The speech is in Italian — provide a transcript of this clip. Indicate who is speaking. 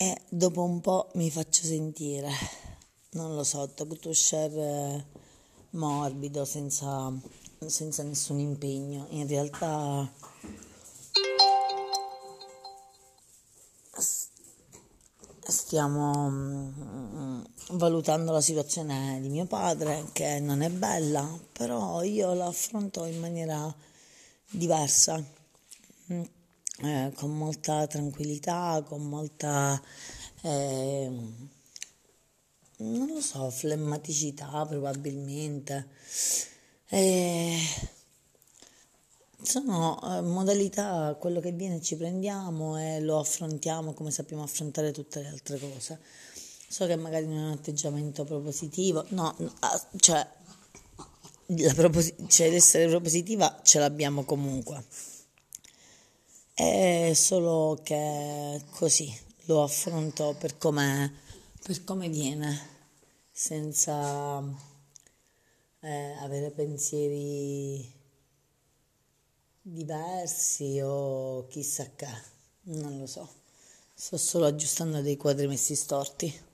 Speaker 1: e dopo un po' mi faccio sentire, non lo so, talk to share morbido, senza, senza nessun impegno. In realtà stiamo mm, valutando la situazione di mio padre che non è bella, però io la affronto in maniera diversa, mm, eh, con molta tranquillità, con molta, eh, non lo so, flemmaticità probabilmente. Eh, sono eh, modalità, quello che viene ci prendiamo e lo affrontiamo come sappiamo affrontare tutte le altre cose. So che magari non è un atteggiamento propositivo, no, ah, cioè, proposi- cioè l'essere propositiva ce l'abbiamo comunque. È solo che così lo affronto per come, per come viene, senza eh, avere pensieri diversi o chissà che, non lo so. Sto solo aggiustando dei quadri messi storti.